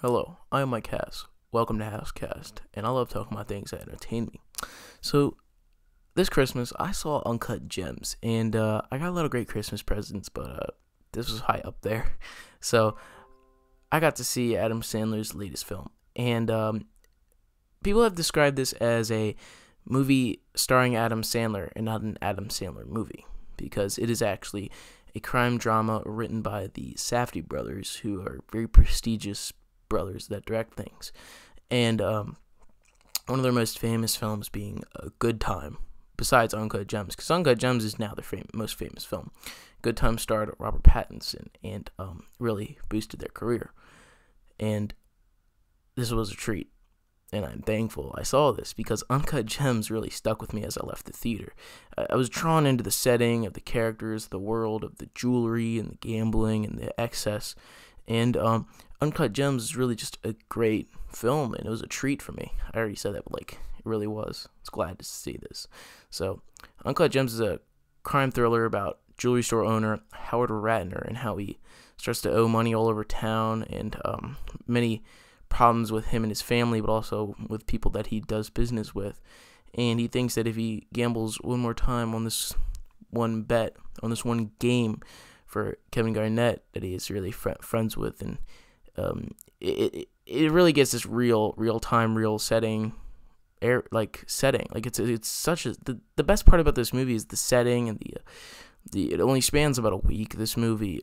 Hello, I am Mike Hass. Welcome to Hasscast, and I love talking about things that entertain me. So, this Christmas, I saw Uncut Gems, and uh, I got a lot of great Christmas presents, but uh, this was high up there. So, I got to see Adam Sandler's latest film, and um, people have described this as a movie starring Adam Sandler and not an Adam Sandler movie because it is actually a crime drama written by the Safdie brothers, who are very prestigious brothers that direct things. And um, one of their most famous films being A Good Time, besides Uncut Gems, because Uncut Gems is now their fam- most famous film. Good Time starred Robert Pattinson and um, really boosted their career. And this was a treat and I'm thankful I saw this because Uncut Gems really stuck with me as I left the theater. I was drawn into the setting of the characters, the world of the jewelry and the gambling and the excess, and um, Uncut Gems is really just a great film, and it was a treat for me. I already said that, but like it really was. It's glad to see this. So, Uncut Gems is a crime thriller about jewelry store owner Howard Ratner and how he starts to owe money all over town and um, many problems with him and his family, but also with people that he does business with. And he thinks that if he gambles one more time on this one bet, on this one game for Kevin Garnett that he is really fr- friends with, and um, it, it really gets this real real time real setting air like setting. Like it's it's such a the, the best part about this movie is the setting and the the it only spans about a week this movie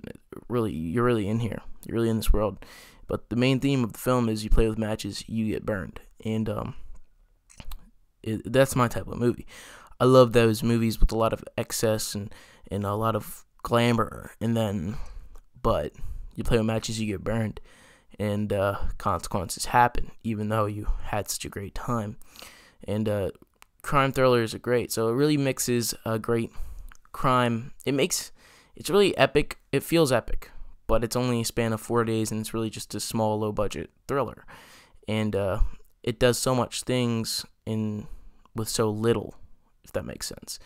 really you're really in here. You're really in this world. But the main theme of the film is you play with matches, you get burned, and um, it, that's my type of movie. I love those movies with a lot of excess and and a lot of glamour, and then, but you play with matches, you get burned, and uh, consequences happen, even though you had such a great time. And uh, crime thrillers are great, so it really mixes a great crime. It makes it's really epic. It feels epic but it's only a span of four days and it's really just a small, low budget thriller. And uh, it does so much things in with so little, if that makes sense.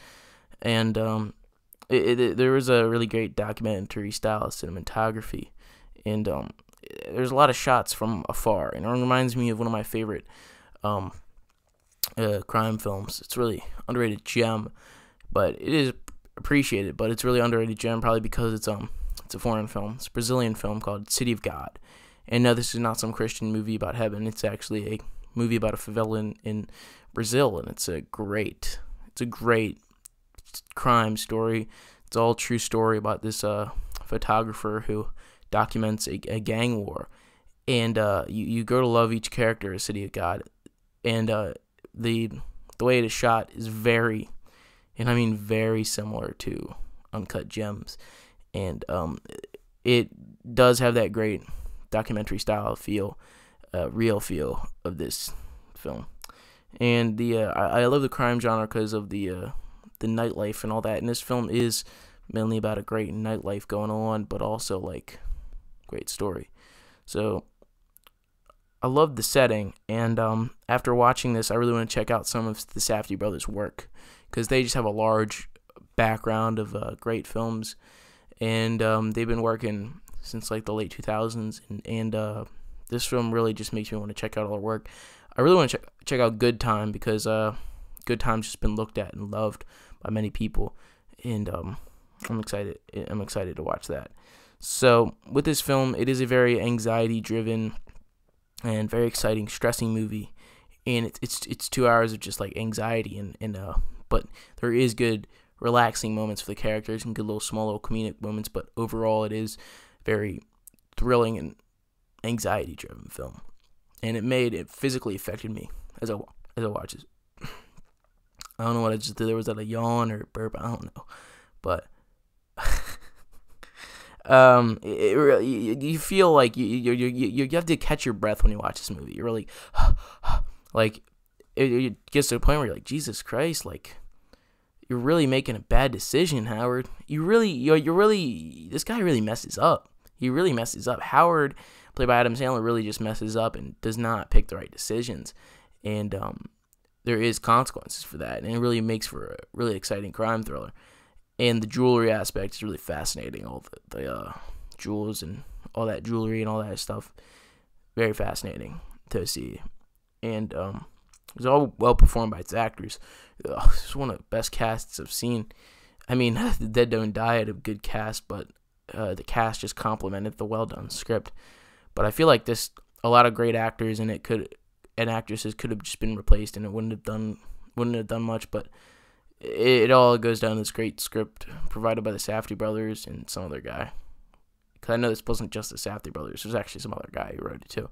And um, it, it, there was a really great documentary style cinematography, and um, there's a lot of shots from afar, and it reminds me of one of my favorite um, uh, crime films. It's really underrated gem, but it is appreciated, but it's really underrated gem probably because it's um it's a foreign film. It's a Brazilian film called City of God. And no, this is not some Christian movie about heaven. It's actually a movie about a favela in, in Brazil, and it's a great, it's a great crime story. It's all true story about this uh, photographer who documents a, a gang war, and uh, you you grow to love each character of City of God, and uh, the the way it is shot is very, and I mean very similar to Uncut Gems and um, it does have that great documentary style feel, uh, real feel of this film. And the uh, I, I love the crime genre because of the uh, the nightlife and all that. And this film is mainly about a great nightlife going on, but also like great story. So I love the setting, and um, after watching this, I really want to check out some of the Safdie brothers' work because they just have a large background of uh, great films and um, they've been working since like the late 2000s, and, and uh, this film really just makes me want to check out all their work. I really want to check check out Good Time because uh, Good Time's just been looked at and loved by many people, and um, I'm excited. I'm excited to watch that. So with this film, it is a very anxiety-driven and very exciting, stressing movie, and it's it's it's two hours of just like anxiety and and uh, but there is good relaxing moments for the characters and good little small little comedic moments, but overall it is very thrilling and anxiety driven film. And it made it physically affected me as I as I watched it. I don't know what I just did. There was that a yawn or a burp. I don't know, but um, it, it you, you, feel like you you, you you you have to catch your breath when you watch this movie. You're really like it, it gets to a point where you're like Jesus Christ, like you're really making a bad decision, Howard. You really, you're, you're really, this guy really messes up. He really messes up. Howard, played by Adam Sandler, really just messes up and does not pick the right decisions. And um, there is consequences for that. And it really makes for a really exciting crime thriller. And the jewelry aspect is really fascinating. All the, the uh, jewels and all that jewelry and all that stuff. very fascinating to see, and um, it was all well performed by its actors. Ugh, it's one of the best casts I've seen. I mean, The Dead Don't Die had a good cast, but uh, the cast just complemented the well done script. But I feel like this a lot of great actors and it could and actresses could have just been replaced and it wouldn't have done wouldn't have done much. But it, it all goes down to this great script provided by the Safdie brothers and some other guy. Because I know this wasn't just the Safdie brothers. There's actually some other guy who wrote it too.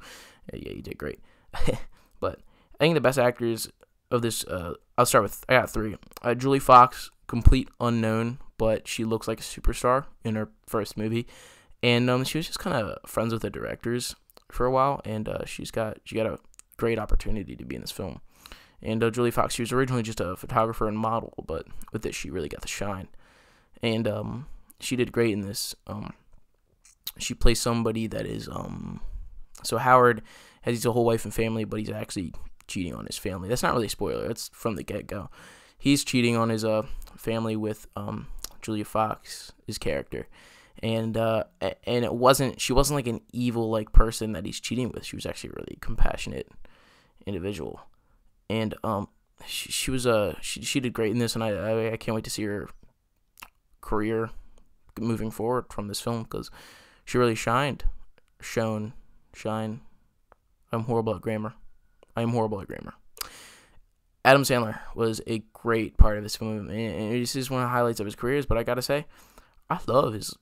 Yeah, you did great. but I think the best actors of this, uh, I'll start with, I got three. Uh, Julie Fox, complete unknown, but she looks like a superstar in her first movie. And um, she was just kind of friends with the directors for a while, and uh, she's got she got a great opportunity to be in this film. And uh, Julie Fox, she was originally just a photographer and model, but with this, she really got the shine. And um, she did great in this. Um, she plays somebody that is um, so Howard has a whole wife and family, but he's actually cheating on his family. That's not really a spoiler. That's from the get go. He's cheating on his uh family with um Julia Fox, his character, and uh and it wasn't she wasn't like an evil like person that he's cheating with. She was actually a really compassionate individual, and um she, she was uh she she did great in this, and I, I I can't wait to see her career moving forward from this film because she really shined, shone, shine. I'm horrible at grammar. I am horrible at grammar. Adam Sandler was a great part of this film, and this is one of the highlights of his careers. But I gotta say, I love his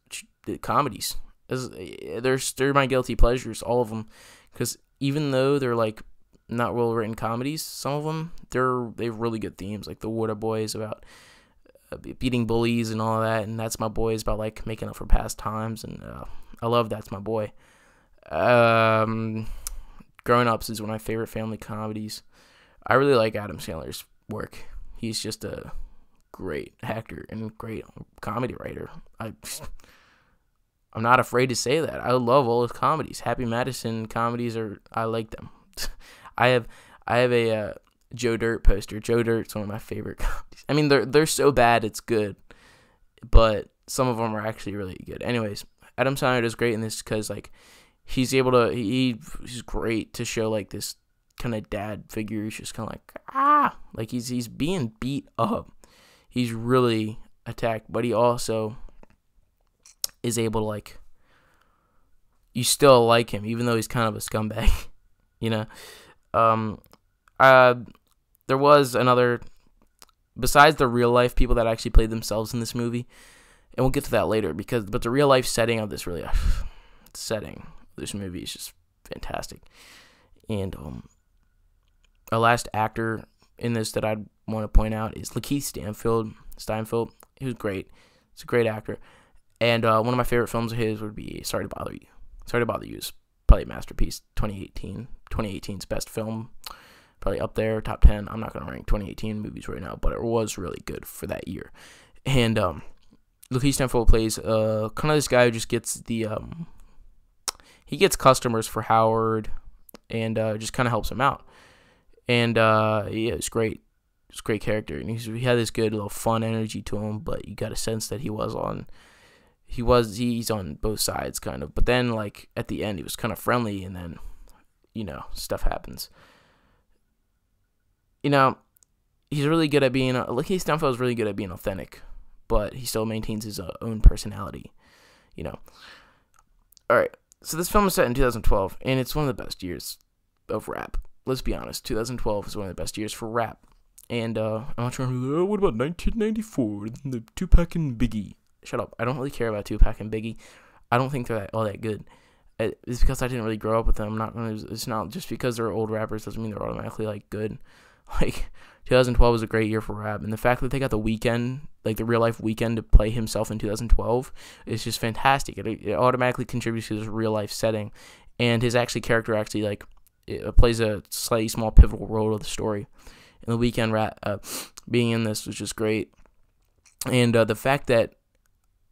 comedies. They're they're my guilty pleasures, all of them, because even though they're like not well written comedies, some of them they're they have really good themes, like the Water Boys about uh, beating bullies and all that, and that's my boy is about like making up for past times, and uh, I love that's my boy. Um, Grown Ups is one of my favorite family comedies. I really like Adam Sandler's work. He's just a great actor and great comedy writer. I I'm not afraid to say that. I love all his comedies. Happy Madison comedies are I like them. I have I have a uh, Joe Dirt poster. Joe Dirt's one of my favorite comedies. I mean they're they're so bad it's good, but some of them are actually really good. Anyways, Adam Sandler does great in this because like he's able to he he's great to show like this kind of dad figure. He's just kind of like ah, like he's he's being beat up. He's really attacked, but he also is able to like you still like him even though he's kind of a scumbag, you know. Um, uh, there was another besides the real life people that actually played themselves in this movie, and we'll get to that later because but the real life setting of this really setting this movie is just fantastic. And um, a last actor in this that I'd want to point out is Lakeith Stanfield. Steinfeld. He was great. He's a great actor. And uh, one of my favorite films of his would be Sorry to Bother You. Sorry to Bother You is probably a masterpiece. 2018. 2018's best film. Probably up there, top 10. I'm not going to rank 2018 movies right now, but it was really good for that year. And um, Lakeith Stanfield plays uh, kind of this guy who just gets the um, he gets customers for Howard and uh, just kind of helps him out. And uh, yeah, it's great. It's great character, and he had this good little fun energy to him. But you got a sense that he was on, he was he's on both sides kind of. But then like at the end, he was kind of friendly, and then you know stuff happens. You know, he's really good at being. Lakeith Stanfield is really good at being authentic, but he still maintains his uh, own personality. You know. All right, so this film is set in 2012, and it's one of the best years of rap. Let's be honest, 2012 is one of the best years for rap. And uh, I'm not sure. Oh, what about 1994? The Tupac and Biggie. Shut up. I don't really care about Tupac and Biggie. I don't think they're that, all that good. It's because I didn't really grow up with them. I'm not gonna. It's not just because they're old rappers doesn't mean they're automatically like good. Like 2012 was a great year for rap, and the fact that they got the Weeknd, like the real life Weeknd, to play himself in 2012 is just fantastic. It, it automatically contributes to this real life setting, and his actually character actually like plays a slightly small pivotal role of the story. And the Weeknd rat uh, being in this was just great, and uh, the fact that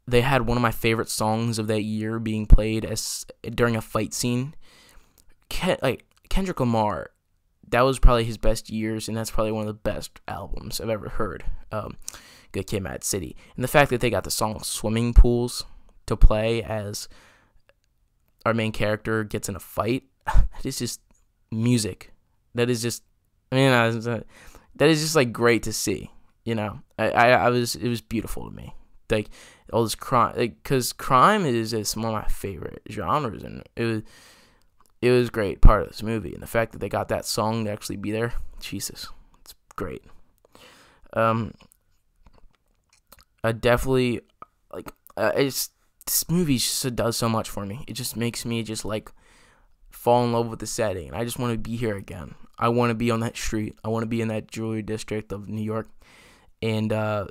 they had one of my favorite songs of that year being played as during a fight scene. Ken, like Kendrick Lamar that was probably his best years, and that's probably one of the best albums I've ever heard. Um, Good Kid, Mad City, and the fact that they got the song "Swimming Pools" to play as our main character gets in a fight is just music. That is just, I mean, that is just like great to see. You know, I, I, I was, it was beautiful to me. Like all this crime, like, cause crime is, is one of my favorite genres, and it was, it was great part of this movie, and the fact that they got that song to actually be there, Jesus, it's great. Um, I definitely like uh, it's this movie just does so much for me. It just makes me just like fall in love with the setting. I just want to be here again. I want to be on that street. I want to be in that jewelry district of New York. And uh,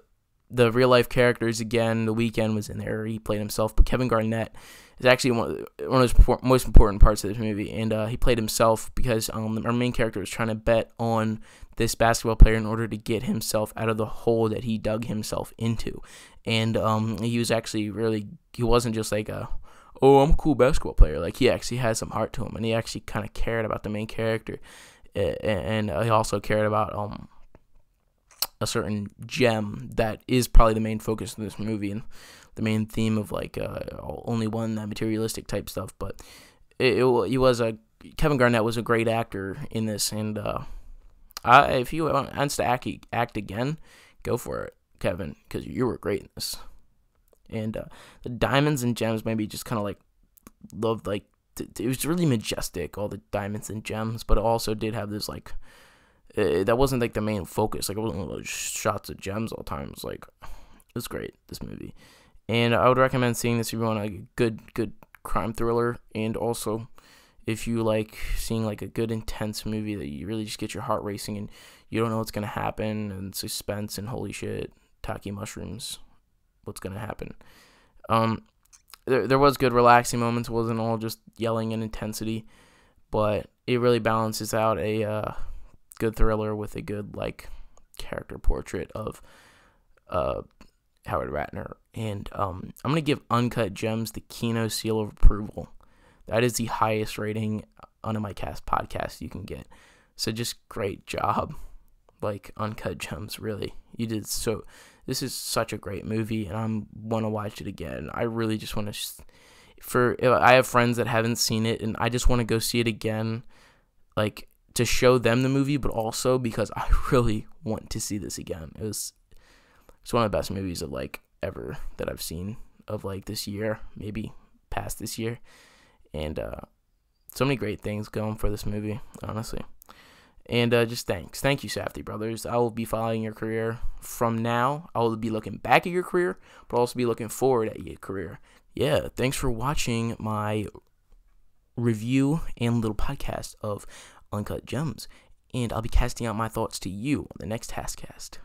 the real life characters again. The Weeknd was in there. He played himself, but Kevin Garnett is actually one of, one of the most important parts of this movie, and uh, he played himself because um, our main character was trying to bet on this basketball player in order to get himself out of the hole that he dug himself into, and um, he was actually really he wasn't just like a oh I'm a cool basketball player like he actually had some heart to him, and he actually kind of cared about the main character, and he also cared about um a certain gem that is probably the main focus of this movie and the main theme of like uh, only one that materialistic type stuff. But it, it, he was a Kevin Garnett was a great actor in this, and uh, I, if he wants to act act again, go for it, Kevin, because you were great in this. And uh, the diamonds and gems maybe just kind of like loved like it was really majestic, all the diamonds and gems, but it also did have this like it, that wasn't like the main focus. Like it wasn't like shots of gems all the time. It was like it was great this movie, and I would recommend seeing this if you want a good good crime thriller, and also if you like seeing like a good intense movie that you really just get your heart racing and you don't know what's gonna happen and suspense and holy shit, taki mushrooms, what's gonna happen. Um, there there was good relaxing moments. It wasn't all just yelling and intensity, but it really balances out a uh, good thriller with a good like character portrait of uh, Howard Ratner. And um, I'm gonna give Uncut Gems the Kino seal of approval. That is the highest rating on a MyCast podcast you can get. So just great job, like Uncut Gems. Really, you did so. This is such a great movie, and I want to watch it again. I really just want to. Sh- for I have friends that haven't seen it, and I just want to go see it again. Like to show them the movie, but also because I really want to see this again. It was it's one of the best movies of like ever that I've seen of like this year, maybe past this year, and uh, so many great things going for this movie, honestly. And uh, just thanks, thank you, Safdie brothers. I will be following your career from now. I will be looking back at your career, but also be looking forward at your career. Yeah, thanks for watching my review and little podcast of Uncut Gems, and I'll be casting out my thoughts to you on the next Hasscast.